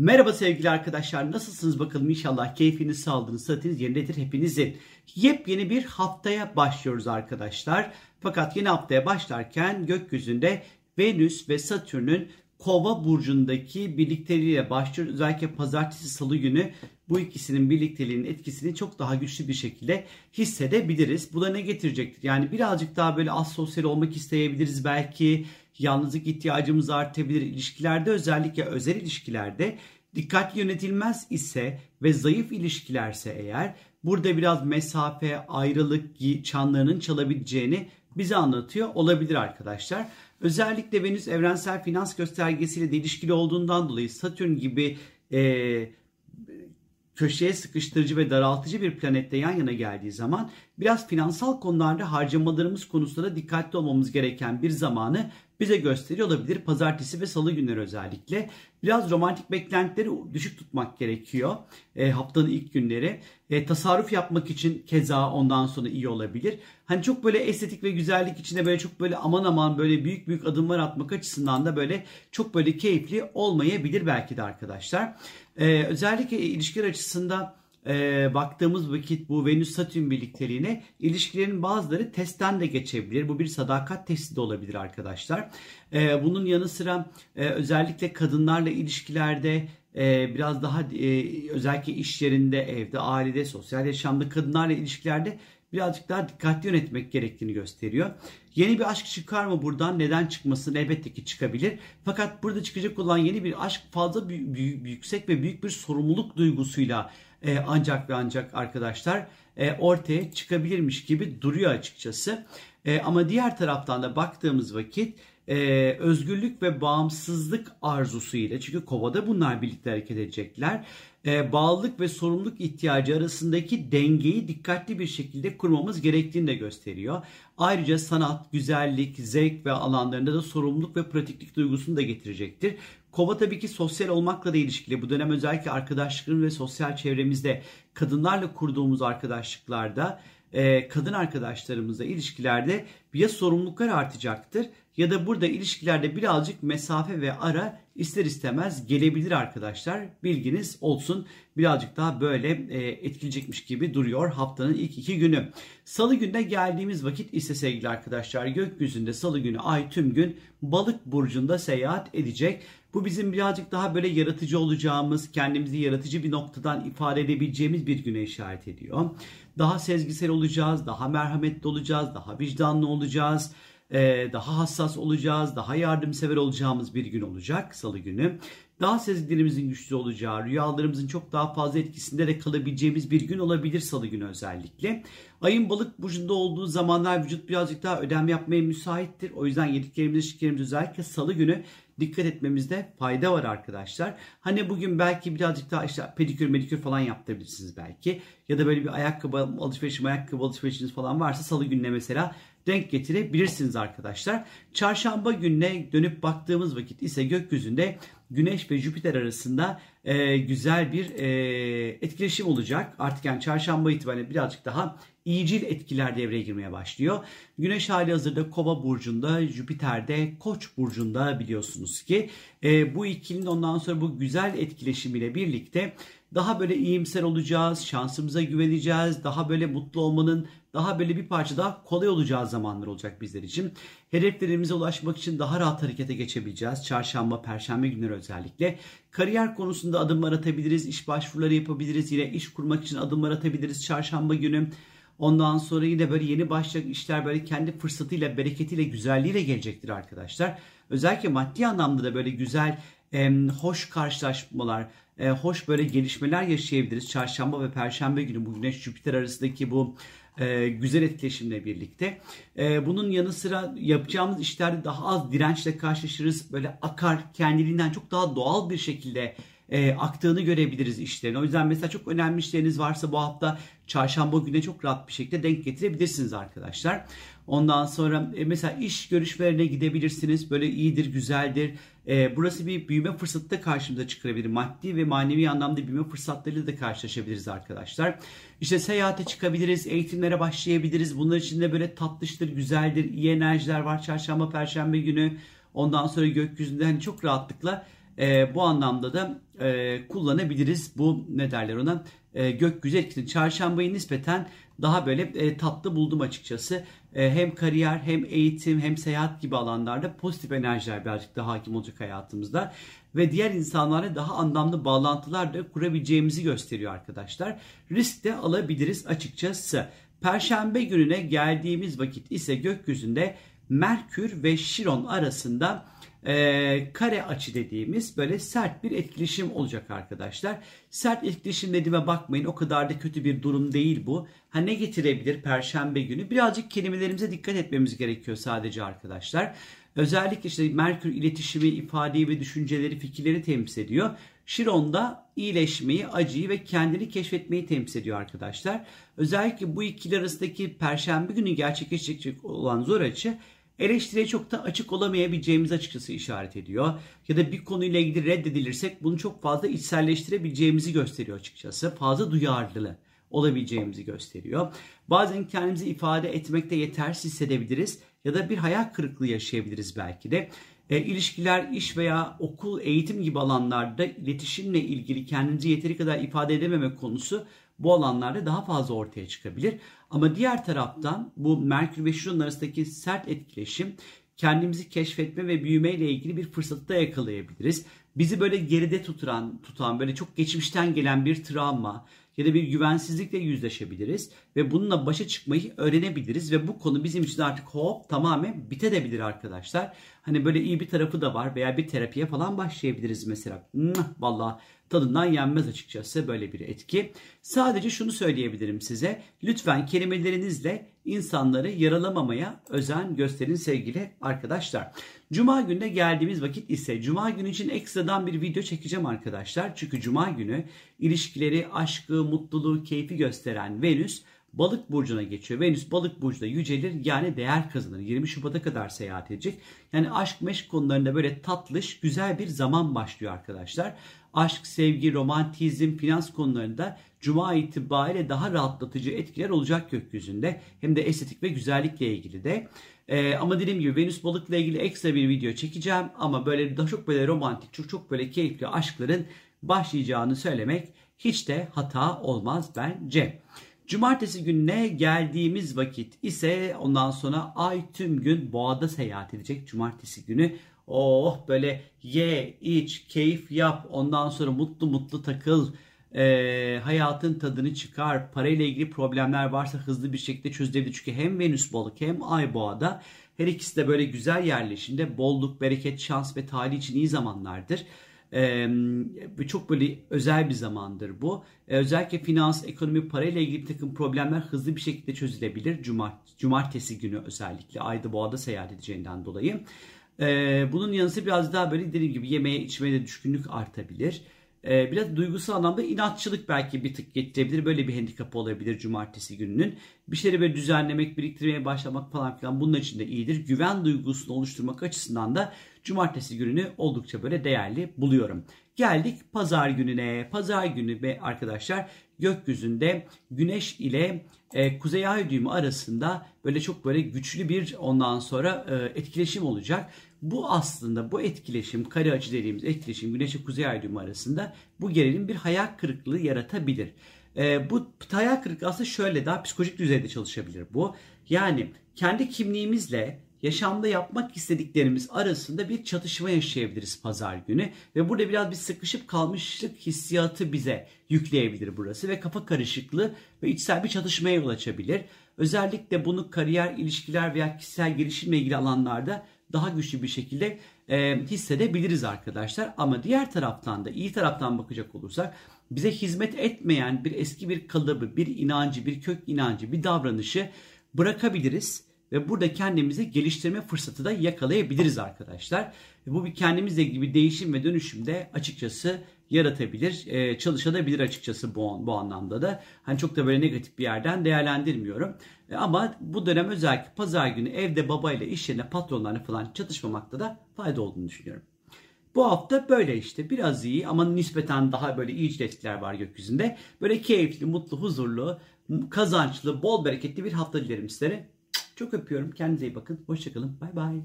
Merhaba sevgili arkadaşlar nasılsınız bakalım inşallah keyfiniz sağlığınız sıhhatiniz yerindedir hepinizin. Yepyeni bir haftaya başlıyoruz arkadaşlar. Fakat yeni haftaya başlarken gökyüzünde Venüs ve Satürn'ün Kova burcundaki birlikteliğiyle başlıyor. Özellikle pazartesi salı günü bu ikisinin birlikteliğinin etkisini çok daha güçlü bir şekilde hissedebiliriz. Bu da ne getirecektir? Yani birazcık daha böyle az sosyal olmak isteyebiliriz belki. Yalnızlık ihtiyacımız artabilir. İlişkilerde özellikle özel ilişkilerde dikkatli yönetilmez ise ve zayıf ilişkilerse eğer burada biraz mesafe, ayrılık çanlarının çalabileceğini bize anlatıyor olabilir arkadaşlar. Özellikle Venüs evrensel finans göstergesiyle de ilişkili olduğundan dolayı Satürn gibi e, köşeye sıkıştırıcı ve daraltıcı bir planette yan yana geldiği zaman biraz finansal konularda harcamalarımız konusunda dikkatli olmamız gereken bir zamanı bize gösteriyor olabilir. Pazartesi ve salı günleri özellikle. Biraz romantik beklentileri düşük tutmak gerekiyor e, haftanın ilk günleri. E, tasarruf yapmak için keza ondan sonra iyi olabilir. Hani çok böyle estetik ve güzellik içinde böyle çok böyle aman aman böyle büyük büyük adımlar atmak açısından da böyle çok böyle keyifli olmayabilir belki de arkadaşlar. E, özellikle ilişkiler açısından e, baktığımız vakit bu Venüs-Satürn birlikteliğine ilişkilerin bazıları testten de geçebilir. Bu bir sadakat testi de olabilir arkadaşlar. E, bunun yanı sıra e, özellikle kadınlarla ilişkilerde e, biraz daha e, özellikle iş yerinde, evde, ailede, sosyal yaşamda kadınlarla ilişkilerde birazcık daha dikkatli yönetmek gerektiğini gösteriyor. Yeni bir aşk çıkar mı buradan? Neden çıkmasın? Elbette ki çıkabilir. Fakat burada çıkacak olan yeni bir aşk fazla büyük, büyük, yüksek ve büyük bir sorumluluk duygusuyla e, ancak ve ancak arkadaşlar e, ortaya çıkabilirmiş gibi duruyor açıkçası. E, ama diğer taraftan da baktığımız vakit e, özgürlük ve bağımsızlık arzusu ile çünkü kovada bunlar birlikte hareket edecekler. E, bağlılık ve sorumluluk ihtiyacı arasındaki dengeyi dikkatli bir şekilde kurmamız gerektiğini de gösteriyor. Ayrıca sanat, güzellik, zevk ve alanlarında da sorumluluk ve pratiklik duygusunu da getirecektir. Kova tabii ki sosyal olmakla da ilişkili. Bu dönem özellikle arkadaşlıkların ve sosyal çevremizde kadınlarla kurduğumuz arkadaşlıklarda e, kadın arkadaşlarımızla ilişkilerde ya sorumluluklar artacaktır ya da burada ilişkilerde birazcık mesafe ve ara ister istemez gelebilir arkadaşlar. Bilginiz olsun. Birazcık daha böyle e, etkileyecekmiş gibi duruyor haftanın ilk iki günü. Salı günde geldiğimiz vakit ise sevgili arkadaşlar gökyüzünde salı günü ay tüm gün balık burcunda seyahat edecek. Bu bizim birazcık daha böyle yaratıcı olacağımız, kendimizi yaratıcı bir noktadan ifade edebileceğimiz bir güne işaret ediyor. Daha sezgisel olacağız, daha merhametli olacağız, daha vicdanlı olacağız daha hassas olacağız, daha yardımsever olacağımız bir gün olacak salı günü. Daha sezgilerimizin güçlü olacağı, rüyalarımızın çok daha fazla etkisinde de kalabileceğimiz bir gün olabilir salı günü özellikle. Ayın balık burcunda olduğu zamanlar vücut birazcık daha ödem yapmaya müsaittir. O yüzden yediklerimiz, içtiklerimiz özellikle salı günü dikkat etmemizde fayda var arkadaşlar. Hani bugün belki birazcık daha işte pedikür medikür falan yaptırabilirsiniz belki. Ya da böyle bir ayakkabı alışverişim, ayakkabı alışverişiniz falan varsa salı gününe mesela denk getirebilirsiniz arkadaşlar. Çarşamba gününe dönüp baktığımız vakit ise gökyüzünde Güneş ve Jüpiter arasında e, güzel bir e, etkileşim olacak. Artık yani çarşamba itibariyle birazcık daha iyicil etkiler devreye girmeye başlıyor. Güneş hali hazırda Kova burcunda, Jüpiter de Koç burcunda biliyorsunuz ki. E, bu ikilinin ondan sonra bu güzel etkileşimiyle birlikte daha böyle iyimser olacağız, şansımıza güveneceğiz, daha böyle mutlu olmanın daha böyle bir parça daha kolay olacağı zamanlar olacak bizler için. Hedeflerimize ulaşmak için daha rahat harekete geçebileceğiz. Çarşamba, perşembe günleri özellikle. Kariyer konusunda adımlar atabiliriz, iş başvuruları yapabiliriz, yine iş kurmak için adımlar atabiliriz çarşamba günü. Ondan sonra yine böyle yeni başlayacak işler böyle kendi fırsatıyla, bereketiyle, güzelliğiyle gelecektir arkadaşlar. Özellikle maddi anlamda da böyle güzel, hoş karşılaşmalar, e, hoş böyle gelişmeler yaşayabiliriz. Çarşamba ve Perşembe günü bu Güneş Jüpiter arasındaki bu e, güzel etkileşimle birlikte. E, bunun yanı sıra yapacağımız işlerde daha az dirençle karşılaşırız. Böyle akar kendiliğinden çok daha doğal bir şekilde e, aktığını görebiliriz işlerin. O yüzden mesela çok önemli işleriniz varsa bu hafta çarşamba güne çok rahat bir şekilde denk getirebilirsiniz arkadaşlar. Ondan sonra e, mesela iş görüşmelerine gidebilirsiniz. Böyle iyidir, güzeldir. E, burası bir büyüme fırsatı da karşımıza çıkarabilir. Maddi ve manevi anlamda büyüme fırsatlarıyla da karşılaşabiliriz arkadaşlar. İşte seyahate çıkabiliriz, eğitimlere başlayabiliriz. Bunlar için de böyle tatlıştır, güzeldir, iyi enerjiler var çarşamba, perşembe günü. Ondan sonra gökyüzünde hani çok rahatlıkla E, bu anlamda da e, kullanabiliriz bu ne derler ona e, gökyüzü etkisini. Çarşambayı nispeten daha böyle e, tatlı buldum açıkçası. E, hem kariyer hem eğitim hem seyahat gibi alanlarda pozitif enerjiler birazcık daha hakim olacak hayatımızda. Ve diğer insanlarla daha anlamlı bağlantılar da kurabileceğimizi gösteriyor arkadaşlar. Risk de alabiliriz açıkçası. Perşembe gününe geldiğimiz vakit ise gökyüzünde Merkür ve Şiron arasında e, kare açı dediğimiz böyle sert bir etkileşim olacak arkadaşlar. Sert etkileşim dediğime bakmayın o kadar da kötü bir durum değil bu. Ha ne getirebilir perşembe günü? Birazcık kelimelerimize dikkat etmemiz gerekiyor sadece arkadaşlar. Özellikle işte Merkür iletişimi, ifadeyi ve düşünceleri, fikirleri temsil ediyor. Şiron da iyileşmeyi, acıyı ve kendini keşfetmeyi temsil ediyor arkadaşlar. Özellikle bu ikili arasındaki perşembe günü gerçekleşecek olan zor açı eleştiriye çok da açık olamayabileceğimiz açıkçası işaret ediyor. Ya da bir konuyla ilgili reddedilirsek bunu çok fazla içselleştirebileceğimizi gösteriyor açıkçası. Fazla duyarlı olabileceğimizi gösteriyor. Bazen kendimizi ifade etmekte yetersiz hissedebiliriz ya da bir hayal kırıklığı yaşayabiliriz belki de. E, ilişkiler, iş veya okul, eğitim gibi alanlarda iletişimle ilgili kendimizi yeteri kadar ifade edememe konusu bu alanlarda daha fazla ortaya çıkabilir. Ama diğer taraftan bu Merkür ve Şiron arasındaki sert etkileşim kendimizi keşfetme ve büyüme ile ilgili bir fırsatı da yakalayabiliriz. Bizi böyle geride tuturan, tutan böyle çok geçmişten gelen bir travma ya da bir güvensizlikle yüzleşebiliriz ve bununla başa çıkmayı öğrenebiliriz ve bu konu bizim için artık hop tamamen bitebilir arkadaşlar. Hani böyle iyi bir tarafı da var veya bir terapiye falan başlayabiliriz mesela. Vallahi tadından yenmez açıkçası böyle bir etki. Sadece şunu söyleyebilirim size. Lütfen kelimelerinizle insanları yaralamamaya özen gösterin sevgili arkadaşlar. Cuma gününe geldiğimiz vakit ise Cuma günü için ekstradan bir video çekeceğim arkadaşlar. Çünkü Cuma günü ilişkileri, aşkı, mutluluğu, keyfi gösteren Venüs Balık burcuna geçiyor. Venüs balık burcunda yücelir yani değer kazanır. 20 Şubat'a kadar seyahat edecek. Yani aşk meşk konularında böyle tatlış güzel bir zaman başlıyor arkadaşlar. Aşk, sevgi, romantizm, finans konularında Cuma itibariyle daha rahatlatıcı etkiler olacak gökyüzünde. Hem de estetik ve güzellikle ilgili de. Ee, ama dediğim gibi Venüs balıkla ilgili ekstra bir video çekeceğim. Ama böyle daha çok böyle romantik, çok çok böyle keyifli aşkların başlayacağını söylemek hiç de hata olmaz bence. Cumartesi gününe geldiğimiz vakit ise ondan sonra ay tüm gün boğada seyahat edecek. Cumartesi günü oh böyle ye, iç, keyif yap. Ondan sonra mutlu mutlu takıl. E, hayatın tadını çıkar. Parayla ilgili problemler varsa hızlı bir şekilde çözülebilir. Çünkü hem Venüs balık hem ay boğada her ikisi de böyle güzel yerleşinde bolluk, bereket, şans ve talih için iyi zamanlardır. Ee, çok böyle özel bir zamandır bu. Ee, özellikle finans, ekonomi, parayla ilgili takım problemler hızlı bir şekilde çözülebilir. Cumart cumartesi günü özellikle Ayda Boğa'da seyahat edeceğinden dolayı. Ee, bunun yanı sıra biraz daha böyle dediğim gibi yemeğe içmeye de düşkünlük artabilir. Ee, biraz duygusal anlamda inatçılık belki bir tık getirebilir. Böyle bir handikap olabilir cumartesi gününün. Bir şeyleri böyle düzenlemek, biriktirmeye başlamak falan filan bunun için de iyidir. Güven duygusunu oluşturmak açısından da cumartesi gününü oldukça böyle değerli buluyorum. Geldik pazar gününe. Pazar günü ve arkadaşlar gökyüzünde güneş ile e, kuzey ay düğümü arasında böyle çok böyle güçlü bir ondan sonra e, etkileşim olacak. Bu aslında bu etkileşim kare açı dediğimiz etkileşim güneş ve kuzey ay düğümü arasında bu gerilim bir hayal kırıklığı yaratabilir. E, bu hayal kırıklığı aslında şöyle daha psikolojik düzeyde çalışabilir bu. Yani kendi kimliğimizle yaşamda yapmak istediklerimiz arasında bir çatışma yaşayabiliriz pazar günü ve burada biraz bir sıkışıp kalmışlık hissiyatı bize yükleyebilir burası ve kafa karışıklığı ve içsel bir çatışmaya yol açabilir. Özellikle bunu kariyer, ilişkiler veya kişisel gelişimle ilgili alanlarda daha güçlü bir şekilde e, hissedebiliriz arkadaşlar. Ama diğer taraftan da iyi taraftan bakacak olursak bize hizmet etmeyen bir eski bir kalıbı, bir inancı, bir kök inancı, bir davranışı bırakabiliriz ve burada kendimizi geliştirme fırsatı da yakalayabiliriz arkadaşlar. Bu bir kendimizle bir değişim ve dönüşümde açıkçası yaratabilir, e, çalışabilir açıkçası bu, bu anlamda da. Hani çok da böyle negatif bir yerden değerlendirmiyorum. E, ama bu dönem özellikle pazar günü evde babayla, iş yerine patronlarla falan çatışmamakta da fayda olduğunu düşünüyorum. Bu hafta böyle işte biraz iyi ama nispeten daha böyle iyi etkiler var gökyüzünde. Böyle keyifli, mutlu, huzurlu, kazançlı, bol bereketli bir hafta dilerim sizlere. Çok öpüyorum. Kendinize iyi bakın. Hoşçakalın. Bay bay.